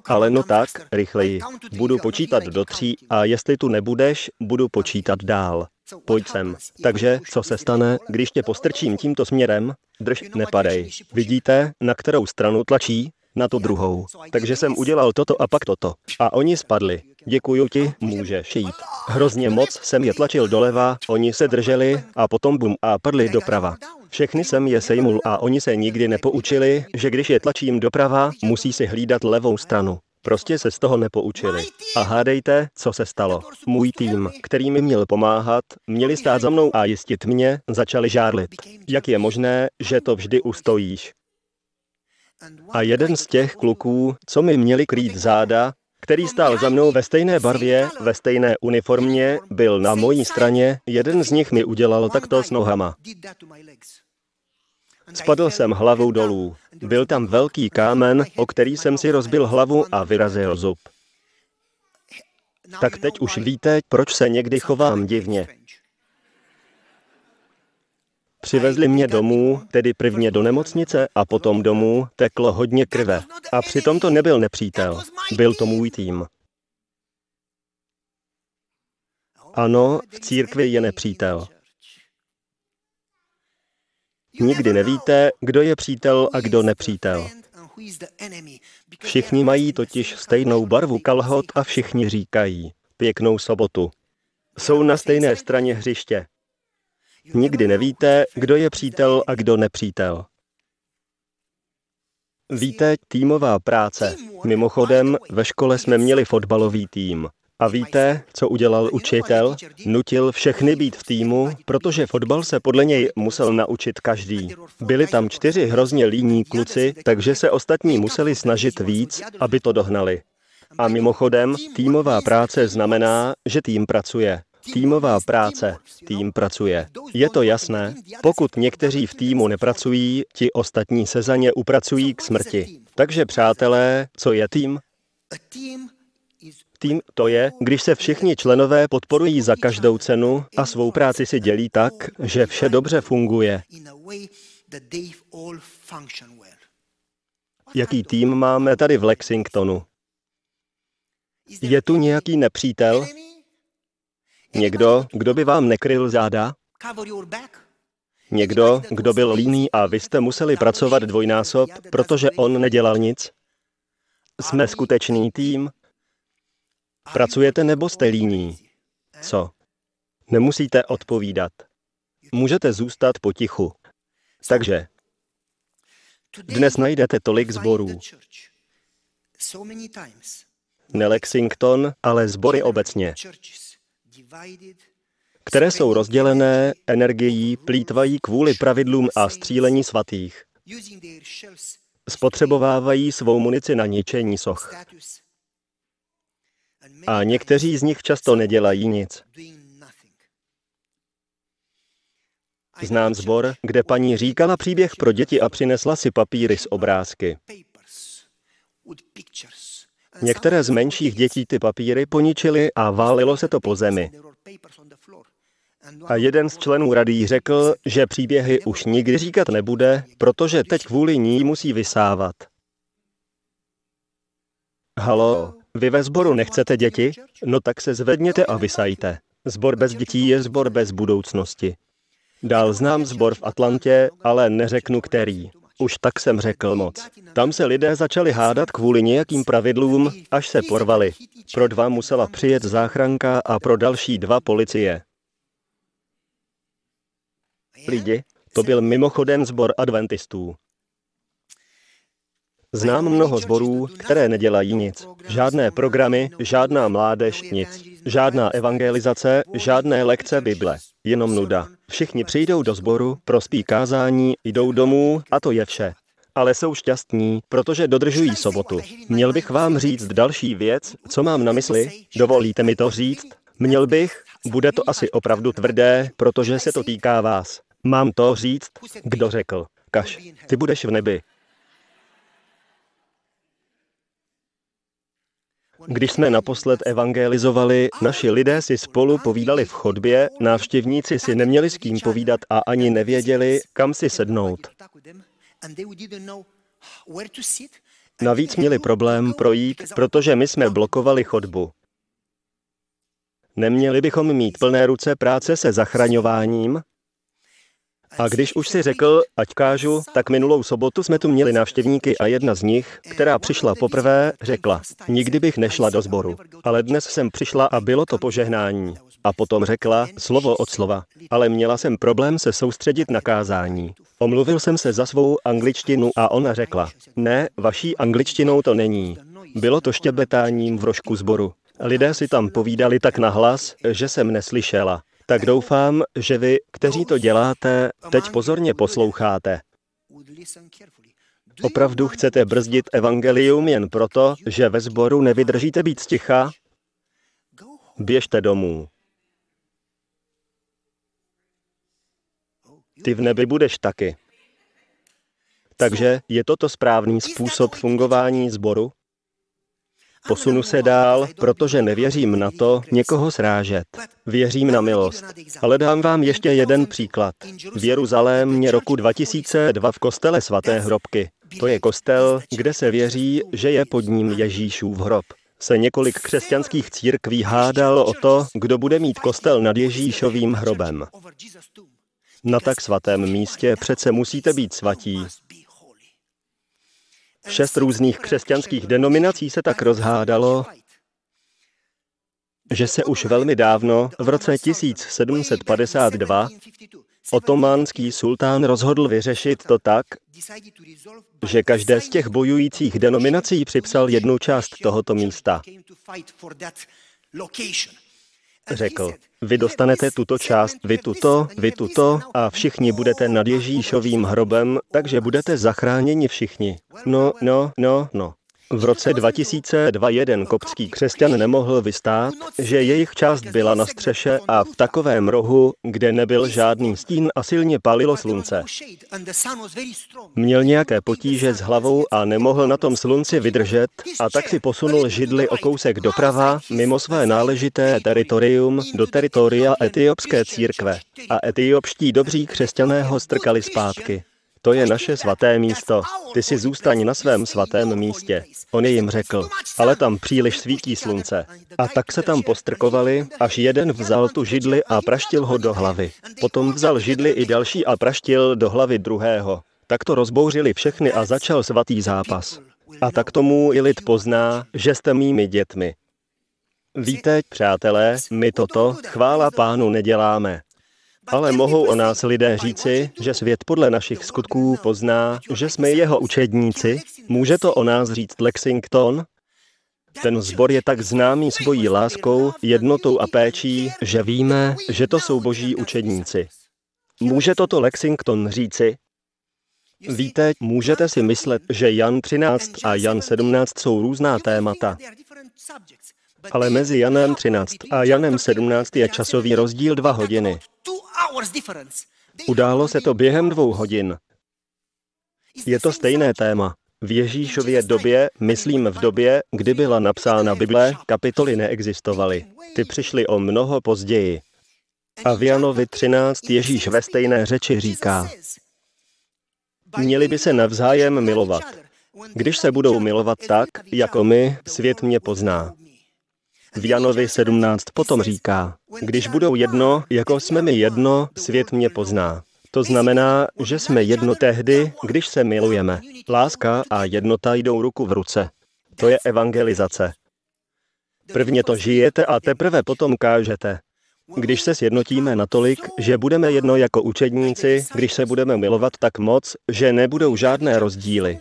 Ale no tak, rychleji. Budu počítat do tří a jestli tu nebudeš, budu počítat dál. Pojď sem. Takže, co se stane, když tě postrčím tímto směrem? Drž, nepadej. Vidíte, na kterou stranu tlačí? Na tu druhou. Takže jsem udělal toto a pak toto. A oni spadli. Děkuju ti, můžeš jít. Hrozně moc jsem je tlačil doleva, oni se drželi a potom bum a padli doprava. Všechny jsem je sejmul a oni se nikdy nepoučili, že když je tlačím doprava, musí si hlídat levou stranu. Prostě se z toho nepoučili. A hádejte, co se stalo. Můj tým, který mi měl pomáhat, měli stát za mnou a jistit mě, začali žárlit. Jak je možné, že to vždy ustojíš? A jeden z těch kluků, co mi měli krýt záda, který stál za mnou ve stejné barvě, ve stejné uniformě, byl na mojí straně, jeden z nich mi udělal takto s nohama. Spadl jsem hlavou dolů. Byl tam velký kámen, o který jsem si rozbil hlavu a vyrazil zub. Tak teď už víte, proč se někdy chovám divně. Přivezli mě domů, tedy prvně do nemocnice a potom domů, teklo hodně krve. A přitom to nebyl nepřítel, byl to můj tým. Ano, v církvi je nepřítel. Nikdy nevíte, kdo je přítel a kdo nepřítel. Všichni mají totiž stejnou barvu kalhot a všichni říkají pěknou sobotu. Jsou na stejné straně hřiště. Nikdy nevíte, kdo je přítel a kdo nepřítel. Víte, týmová práce. Mimochodem, ve škole jsme měli fotbalový tým. A víte, co udělal učitel? Nutil všechny být v týmu, protože fotbal se podle něj musel naučit každý. Byli tam čtyři hrozně líní kluci, takže se ostatní museli snažit víc, aby to dohnali. A mimochodem, týmová práce znamená, že tým pracuje. Týmová práce. Tým pracuje. Je to jasné? Pokud někteří v týmu nepracují, ti ostatní se za ně upracují k smrti. Takže přátelé, co je tým? Tým to je, když se všichni členové podporují za každou cenu a svou práci si dělí tak, že vše dobře funguje. Jaký tým máme tady v Lexingtonu? Je tu nějaký nepřítel? Někdo, kdo by vám nekryl záda? Někdo, kdo byl líný a vy jste museli pracovat dvojnásob, protože on nedělal nic? Jsme skutečný tým? Pracujete nebo jste líní? Co? Nemusíte odpovídat. Můžete zůstat potichu. Takže dnes najdete tolik zborů. Ne Lexington, ale zbory obecně, které jsou rozdělené, energií plítvají kvůli pravidlům a střílení svatých. Spotřebovávají svou munici na ničení soch. A někteří z nich často nedělají nic. Znám zbor, kde paní říkala příběh pro děti a přinesla si papíry s obrázky. Některé z menších dětí ty papíry poničili a válilo se to po zemi. A jeden z členů rady řekl, že příběhy už nikdy říkat nebude, protože teď kvůli ní musí vysávat. Halo, vy ve sboru nechcete děti? No tak se zvedněte a vysajte. Zbor bez dětí je zbor bez budoucnosti. Dál znám zbor v Atlantě, ale neřeknu který. Už tak jsem řekl moc. Tam se lidé začali hádat kvůli nějakým pravidlům, až se porvali. Pro dva musela přijet záchranka a pro další dva policie. Lidi, to byl mimochodem zbor adventistů. Znám mnoho zborů, které nedělají nic. Žádné programy, žádná mládež, nic. Žádná evangelizace, žádné lekce Bible. Jenom nuda. Všichni přijdou do sboru, prospí kázání, jdou domů a to je vše. Ale jsou šťastní, protože dodržují sobotu. Měl bych vám říct další věc, co mám na mysli? Dovolíte mi to říct? Měl bych? Bude to asi opravdu tvrdé, protože se to týká vás. Mám to říct? Kdo řekl? Kaš, ty budeš v nebi. Když jsme naposled evangelizovali, naši lidé si spolu povídali v chodbě, návštěvníci si neměli s kým povídat a ani nevěděli, kam si sednout. Navíc měli problém projít, protože my jsme blokovali chodbu. Neměli bychom mít plné ruce práce se zachraňováním, a když už si řekl, ať kážu, tak minulou sobotu jsme tu měli návštěvníky a jedna z nich, která přišla poprvé, řekla, nikdy bych nešla do sboru, ale dnes jsem přišla a bylo to požehnání. A potom řekla, slovo od slova, ale měla jsem problém se soustředit na kázání. Omluvil jsem se za svou angličtinu a ona řekla, ne, vaší angličtinou to není. Bylo to štěbetáním v rožku zboru. Lidé si tam povídali tak nahlas, že jsem neslyšela. Tak doufám, že vy, kteří to děláte, teď pozorně posloucháte. Opravdu chcete brzdit evangelium jen proto, že ve sboru nevydržíte být sticha? Běžte domů. Ty v nebi budeš taky. Takže je toto správný způsob fungování sboru? Posunu se dál, protože nevěřím na to někoho srážet. Věřím na milost. Ale dám vám ještě jeden příklad. V Jeruzalémě roku 2002 v kostele svaté hrobky. To je kostel, kde se věří, že je pod ním Ježíšův hrob se několik křesťanských církví hádalo o to, kdo bude mít kostel nad Ježíšovým hrobem. Na tak svatém místě přece musíte být svatí, Šest různých křesťanských denominací se tak rozhádalo, že se už velmi dávno, v roce 1752, otománský sultán rozhodl vyřešit to tak, že každé z těch bojujících denominací připsal jednu část tohoto místa. Řekl, vy dostanete tuto část, vy tuto, vy tuto a všichni budete nad Ježíšovým hrobem, takže budete zachráněni všichni. No, no, no, no. V roce 2002 jeden koptský křesťan nemohl vystát, že jejich část byla na střeše a v takovém rohu, kde nebyl žádný stín a silně palilo slunce. Měl nějaké potíže s hlavou a nemohl na tom slunci vydržet a tak si posunul židli o kousek doprava mimo své náležité teritorium do teritoria etiopské církve. A etiopští dobří křesťané ho strkali zpátky. To je naše svaté místo. Ty si zůstaň na svém svatém místě. On jim řekl, ale tam příliš svítí slunce. A tak se tam postrkovali, až jeden vzal tu židli a praštil ho do hlavy. Potom vzal židli i další a praštil do hlavy druhého. Tak to rozbouřili všechny a začal svatý zápas. A tak tomu i lid pozná, že jste mými dětmi. Víte, přátelé, my toto, chvála pánu, neděláme. Ale mohou o nás lidé říci, že svět podle našich skutků pozná, že jsme jeho učedníci? Může to o nás říct Lexington? Ten zbor je tak známý svojí láskou, jednotou a péčí, že víme, že to jsou boží učedníci. Může toto Lexington říci? Víte, můžete si myslet, že Jan 13 a Jan 17 jsou různá témata. Ale mezi Janem 13 a Janem 17 je časový rozdíl dva hodiny. Událo se to během dvou hodin. Je to stejné téma. V Ježíšově době, myslím v době, kdy byla napsána Bible, kapitoly neexistovaly. Ty přišly o mnoho později. A v Janovi 13 Ježíš ve stejné řeči říká, měli by se navzájem milovat. Když se budou milovat tak, jako my, svět mě pozná. V Janovi 17 potom říká, když budou jedno, jako jsme my jedno, svět mě pozná. To znamená, že jsme jedno tehdy, když se milujeme. Láska a jednota jdou ruku v ruce. To je evangelizace. Prvně to žijete a teprve potom kážete. Když se sjednotíme natolik, že budeme jedno jako učedníci, když se budeme milovat tak moc, že nebudou žádné rozdíly.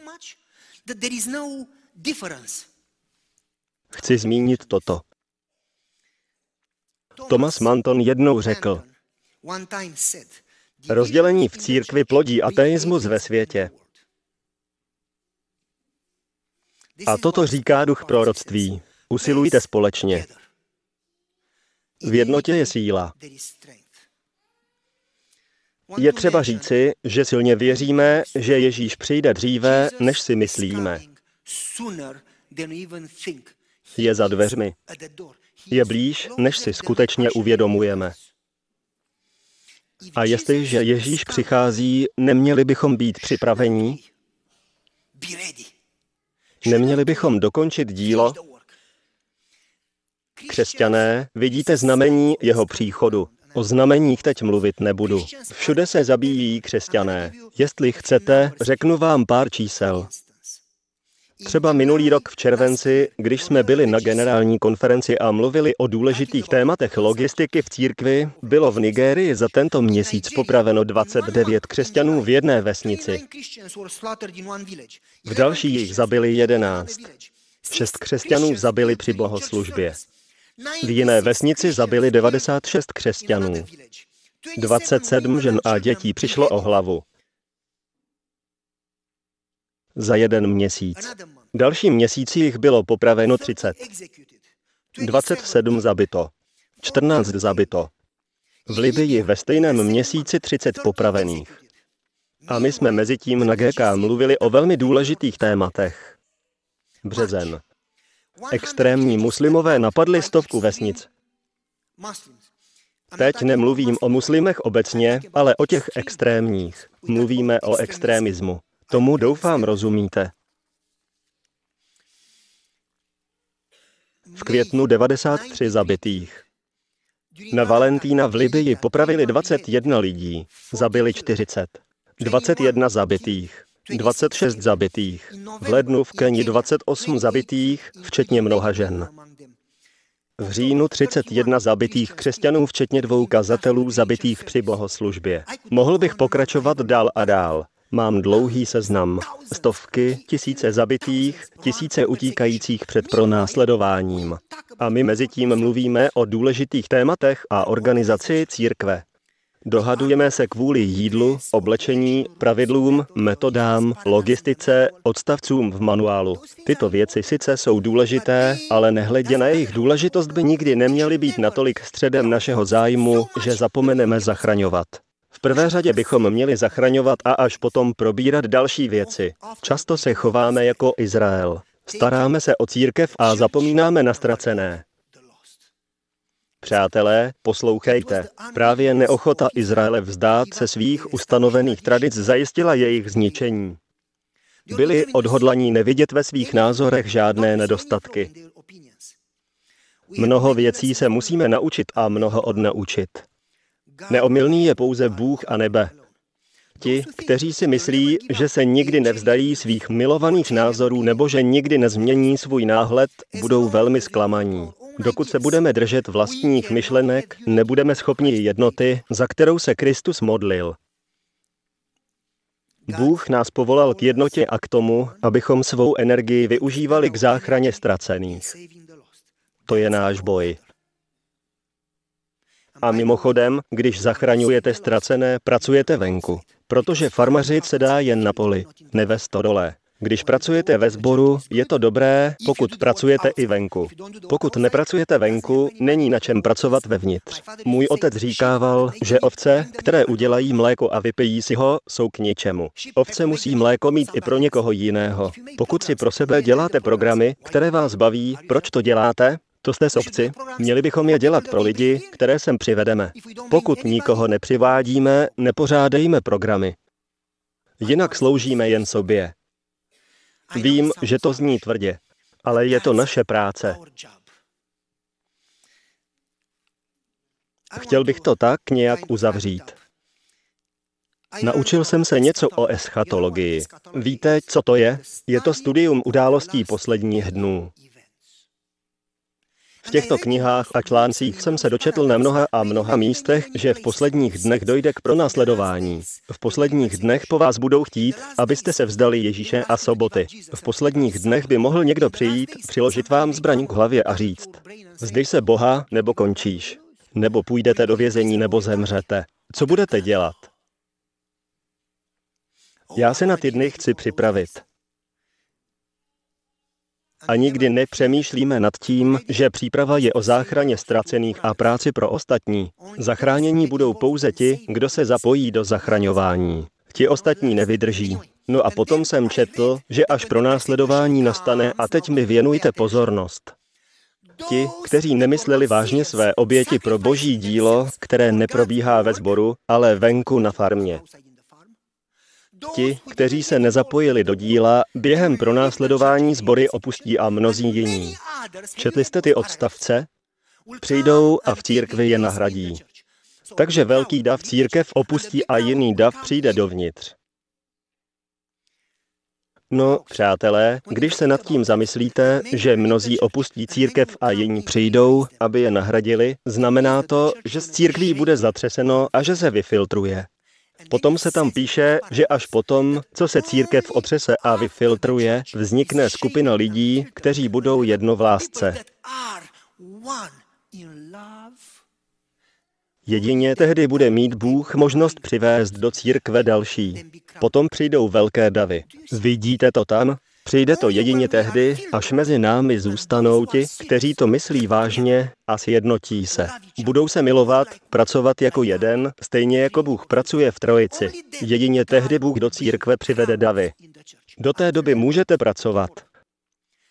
Chci zmínit toto. Thomas Manton jednou řekl, rozdělení v církvi plodí ateismus ve světě. A toto říká duch proroctví. Usilujte společně. V jednotě je síla. Je třeba říci, že silně věříme, že Ježíš přijde dříve, než si myslíme. Je za dveřmi. Je blíž, než si skutečně uvědomujeme. A jestliže Ježíš přichází, neměli bychom být připravení? Neměli bychom dokončit dílo? Křesťané, vidíte znamení jeho příchodu. O znameních teď mluvit nebudu. Všude se zabíjí křesťané. Jestli chcete, řeknu vám pár čísel. Třeba minulý rok v červenci, když jsme byli na generální konferenci a mluvili o důležitých tématech logistiky v církvi, bylo v Nigérii za tento měsíc popraveno 29 křesťanů v jedné vesnici. V další jich zabili 11. Šest křesťanů zabili při bohoslužbě. V jiné vesnici zabili 96 křesťanů. 27 žen a dětí přišlo o hlavu. Za jeden měsíc. Další měsíci jich bylo popraveno 30. 27 zabito. 14 zabito. V Libii ve stejném měsíci 30 popravených. A my jsme mezi tím na GK mluvili o velmi důležitých tématech. Březen. Extrémní muslimové napadli stovku vesnic. Teď nemluvím o muslimech obecně, ale o těch extrémních. Mluvíme o extrémismu. Tomu doufám rozumíte. V květnu 93 zabitých. Na Valentína v Libii popravili 21 lidí, zabili 40. 21 zabitých. 26 zabitých. V lednu v Keni 28 zabitých, včetně mnoha žen. V říjnu 31 zabitých křesťanů, včetně dvou kazatelů zabitých při bohoslužbě. Mohl bych pokračovat dál a dál. Mám dlouhý seznam. Stovky, tisíce zabitých, tisíce utíkajících před pronásledováním. A my mezi tím mluvíme o důležitých tématech a organizaci církve. Dohadujeme se kvůli jídlu, oblečení, pravidlům, metodám, logistice, odstavcům v manuálu. Tyto věci sice jsou důležité, ale nehledě na jejich důležitost by nikdy neměly být natolik středem našeho zájmu, že zapomeneme zachraňovat. V prvé řadě bychom měli zachraňovat a až potom probírat další věci. Často se chováme jako Izrael. Staráme se o církev a zapomínáme na ztracené. Přátelé, poslouchejte. Právě neochota Izraele vzdát se svých ustanovených tradic zajistila jejich zničení. Byli odhodlaní nevidět ve svých názorech žádné nedostatky. Mnoho věcí se musíme naučit a mnoho odnaučit. Neomylný je pouze Bůh a nebe. Ti, kteří si myslí, že se nikdy nevzdají svých milovaných názorů nebo že nikdy nezmění svůj náhled, budou velmi zklamaní. Dokud se budeme držet vlastních myšlenek, nebudeme schopni jednoty, za kterou se Kristus modlil. Bůh nás povolal k jednotě a k tomu, abychom svou energii využívali k záchraně ztracených. To je náš boj. A mimochodem, když zachraňujete ztracené, pracujete venku, protože farmařit se dá jen na poli, ne ve stodole. Když pracujete ve sboru, je to dobré, pokud pracujete i venku. Pokud nepracujete venku, není na čem pracovat vevnitř. Můj otec říkával, že ovce, které udělají mléko a vypijí si ho, jsou k ničemu. Ovce musí mléko mít i pro někoho jiného. Pokud si pro sebe děláte programy, které vás baví, proč to děláte? To jste ovci. Měli bychom je dělat pro lidi, které sem přivedeme. Pokud nikoho nepřivádíme, nepořádejme programy. Jinak sloužíme jen sobě. Vím, že to zní tvrdě, ale je to naše práce. Chtěl bych to tak nějak uzavřít. Naučil jsem se něco o eschatologii. Víte, co to je? Je to studium událostí posledních dnů. V těchto knihách a článcích jsem se dočetl na mnoha a mnoha místech, že v posledních dnech dojde k pronásledování. V posledních dnech po vás budou chtít, abyste se vzdali Ježíše a soboty. V posledních dnech by mohl někdo přijít, přiložit vám zbraň k hlavě a říct, vzdej se Boha, nebo končíš. Nebo půjdete do vězení, nebo zemřete. Co budete dělat? Já se na ty dny chci připravit. A nikdy nepřemýšlíme nad tím, že příprava je o záchraně ztracených a práci pro ostatní. Zachránění budou pouze ti, kdo se zapojí do zachraňování. Ti ostatní nevydrží. No a potom jsem četl, že až pro následování nastane a teď mi věnujte pozornost. Ti, kteří nemysleli vážně své oběti pro boží dílo, které neprobíhá ve sboru, ale venku na farmě. Ti, kteří se nezapojili do díla, během pronásledování sbory opustí a mnozí jiní. Četli jste ty odstavce? Přijdou a v církvi je nahradí. Takže velký dav církev opustí a jiný dav přijde dovnitř. No, přátelé, když se nad tím zamyslíte, že mnozí opustí církev a jiní přijdou, aby je nahradili, znamená to, že z církví bude zatřeseno a že se vyfiltruje. Potom se tam píše, že až potom, co se církev otřese a vyfiltruje, vznikne skupina lidí, kteří budou jedno v lásce. Jedině tehdy bude mít Bůh možnost přivést do církve další. Potom přijdou velké davy. Vidíte to tam? Přijde to jedině tehdy, až mezi námi zůstanou ti, kteří to myslí vážně a sjednotí se. Budou se milovat, pracovat jako jeden, stejně jako Bůh pracuje v trojici. Jedině tehdy Bůh do církve přivede davy. Do té doby můžete pracovat.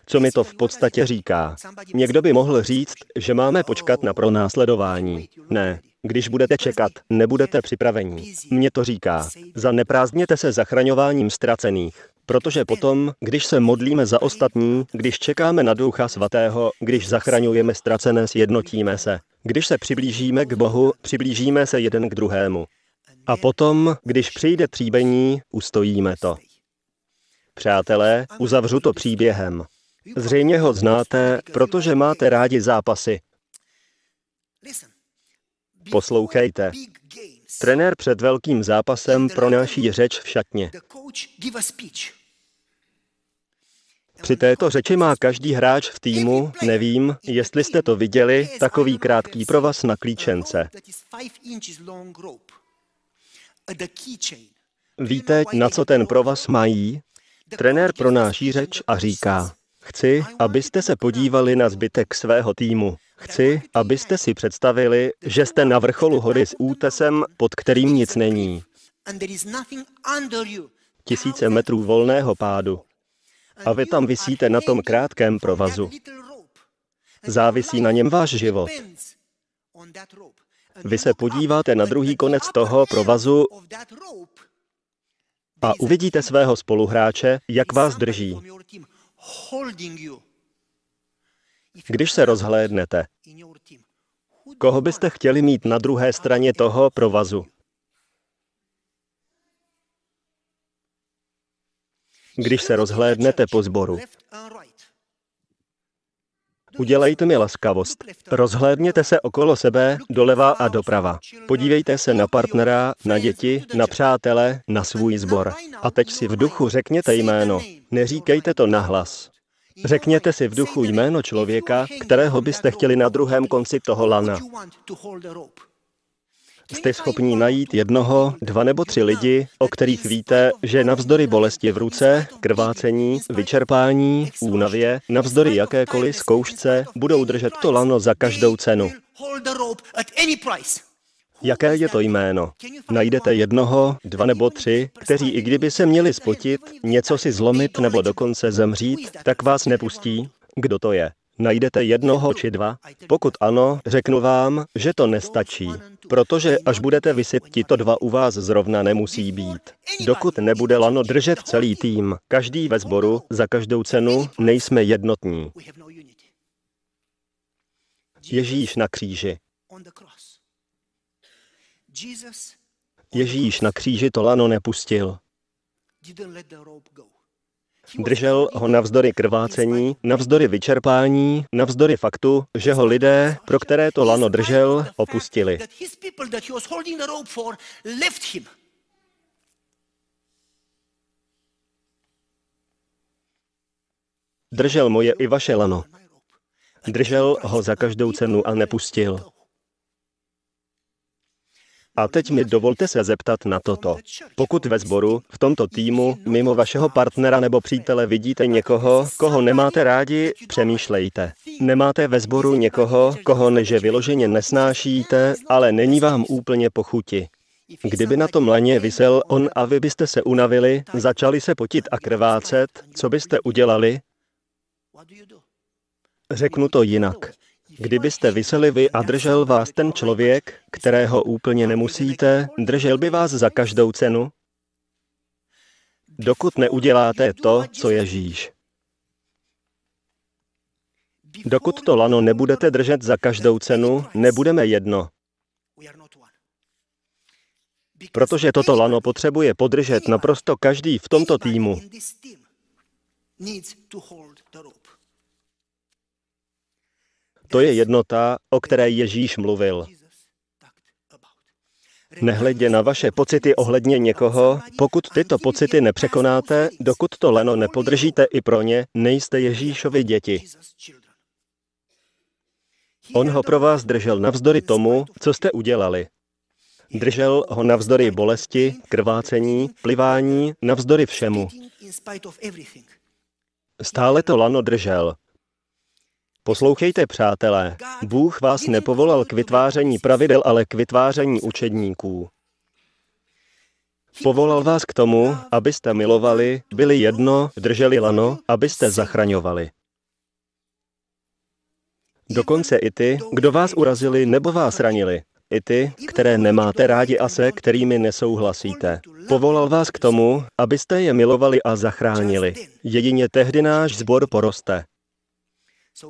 Co mi to v podstatě říká? Někdo by mohl říct, že máme počkat na pronásledování. Ne, když budete čekat, nebudete připraveni. Mně to říká. Zaneprázdněte se zachraňováním ztracených. Protože potom, když se modlíme za ostatní, když čekáme na Ducha Svatého, když zachraňujeme ztracené, sjednotíme se. Když se přiblížíme k Bohu, přiblížíme se jeden k druhému. A potom, když přijde tříbení, ustojíme to. Přátelé, uzavřu to příběhem. Zřejmě ho znáte, protože máte rádi zápasy. Poslouchejte. Trenér před velkým zápasem pronáší řeč v šatně. Při této řeči má každý hráč v týmu, nevím, jestli jste to viděli, takový krátký provaz na klíčence. Víte, na co ten provaz mají? Trenér pronáší řeč a říká, chci, abyste se podívali na zbytek svého týmu. Chci, abyste si představili, že jste na vrcholu hory s útesem, pod kterým nic není. Tisíce metrů volného pádu. A vy tam visíte na tom krátkém provazu. Závisí na něm váš život. Vy se podíváte na druhý konec toho provazu a uvidíte svého spoluhráče, jak vás drží. Když se rozhlédnete, koho byste chtěli mít na druhé straně toho provazu? Když se rozhlédnete po sboru, Udělejte mi laskavost. Rozhlédněte se okolo sebe, doleva a doprava. Podívejte se na partnera, na děti, na přátele, na svůj sbor. A teď si v duchu řekněte jméno. Neříkejte to nahlas. Řekněte si v duchu jméno člověka, kterého byste chtěli na druhém konci toho lana. Jste schopni najít jednoho, dva nebo tři lidi, o kterých víte, že navzdory bolesti v ruce, krvácení, vyčerpání, únavě, navzdory jakékoliv zkoušce, budou držet to lano za každou cenu. Jaké je to jméno? Najdete jednoho, dva nebo tři, kteří i kdyby se měli spotit, něco si zlomit nebo dokonce zemřít, tak vás nepustí? Kdo to je? Najdete jednoho či dva? Pokud ano, řeknu vám, že to nestačí, protože až budete vysit, to dva u vás zrovna nemusí být. Dokud nebude lano držet celý tým, každý ve sboru, za každou cenu, nejsme jednotní. Ježíš na kříži. Ježíš na kříži to lano nepustil. Držel ho navzdory krvácení, navzdory vyčerpání, navzdory faktu, že ho lidé, pro které to lano držel, opustili. Držel moje i vaše lano. Držel ho za každou cenu a nepustil. A teď mi dovolte se zeptat na toto. Pokud ve sboru, v tomto týmu, mimo vašeho partnera nebo přítele vidíte někoho, koho nemáte rádi, přemýšlejte. Nemáte ve sboru někoho, koho neže vyloženě nesnášíte, ale není vám úplně pochuti. Kdyby na tom laně vysel on a vy byste se unavili, začali se potit a krvácet, co byste udělali? Řeknu to jinak. Kdybyste vyseli vy a držel vás ten člověk, kterého úplně nemusíte, držel by vás za každou cenu? Dokud neuděláte to, co Ježíš. Dokud to lano nebudete držet za každou cenu, nebudeme jedno. Protože toto lano potřebuje podržet naprosto každý v tomto týmu. To je jednota, o které Ježíš mluvil. Nehledě na vaše pocity ohledně někoho, pokud tyto pocity nepřekonáte, dokud to leno nepodržíte i pro ně, nejste Ježíšovi děti. On ho pro vás držel navzdory tomu, co jste udělali. Držel ho navzdory bolesti, krvácení, plivání, navzdory všemu. Stále to lano držel, Poslouchejte, přátelé, Bůh vás nepovolal k vytváření pravidel, ale k vytváření učedníků. Povolal vás k tomu, abyste milovali, byli jedno, drželi lano, abyste zachraňovali. Dokonce i ty, kdo vás urazili nebo vás ranili, i ty, které nemáte rádi a se kterými nesouhlasíte. Povolal vás k tomu, abyste je milovali a zachránili. Jedině tehdy náš zbor poroste.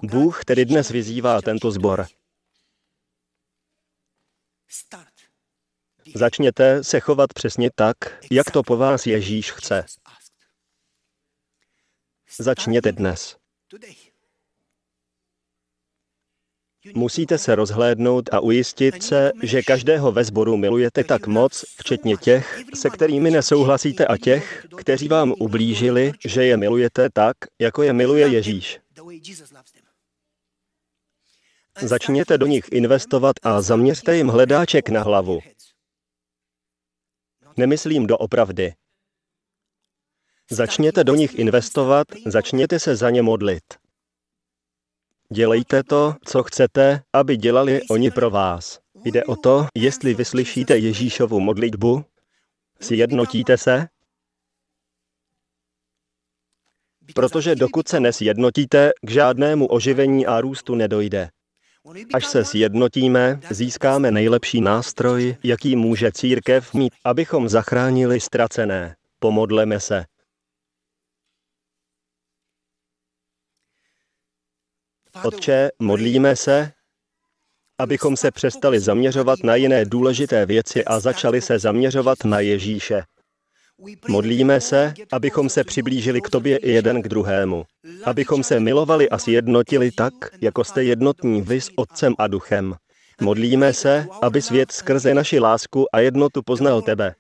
Bůh tedy dnes vyzývá tento sbor. Začněte se chovat přesně tak, jak to po vás Ježíš chce. Začněte dnes. Musíte se rozhlédnout a ujistit se, že každého ve sboru milujete tak moc, včetně těch, se kterými nesouhlasíte a těch, kteří vám ublížili, že je milujete tak, jako je miluje Ježíš. Začněte do nich investovat a zaměřte jim hledáček na hlavu. Nemyslím do opravdy. Začněte do nich investovat, začněte se za ně modlit. Dělejte to, co chcete, aby dělali oni pro vás. Jde o to, jestli vyslyšíte Ježíšovu modlitbu, sjednotíte se, protože dokud se nesjednotíte, k žádnému oživení a růstu nedojde. Až se sjednotíme, získáme nejlepší nástroj, jaký může církev mít, abychom zachránili ztracené. Pomodleme se. Otče, modlíme se, abychom se přestali zaměřovat na jiné důležité věci a začali se zaměřovat na Ježíše. Modlíme se, abychom se přiblížili k tobě i jeden k druhému. Abychom se milovali a sjednotili tak, jako jste jednotní vy s Otcem a Duchem. Modlíme se, aby svět skrze naši lásku a jednotu poznal tebe.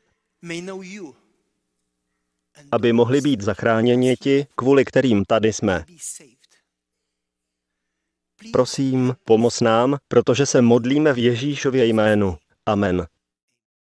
Aby mohli být zachráněni ti, kvůli kterým tady jsme. Prosím, pomoz nám, protože se modlíme v Ježíšově jménu. Amen.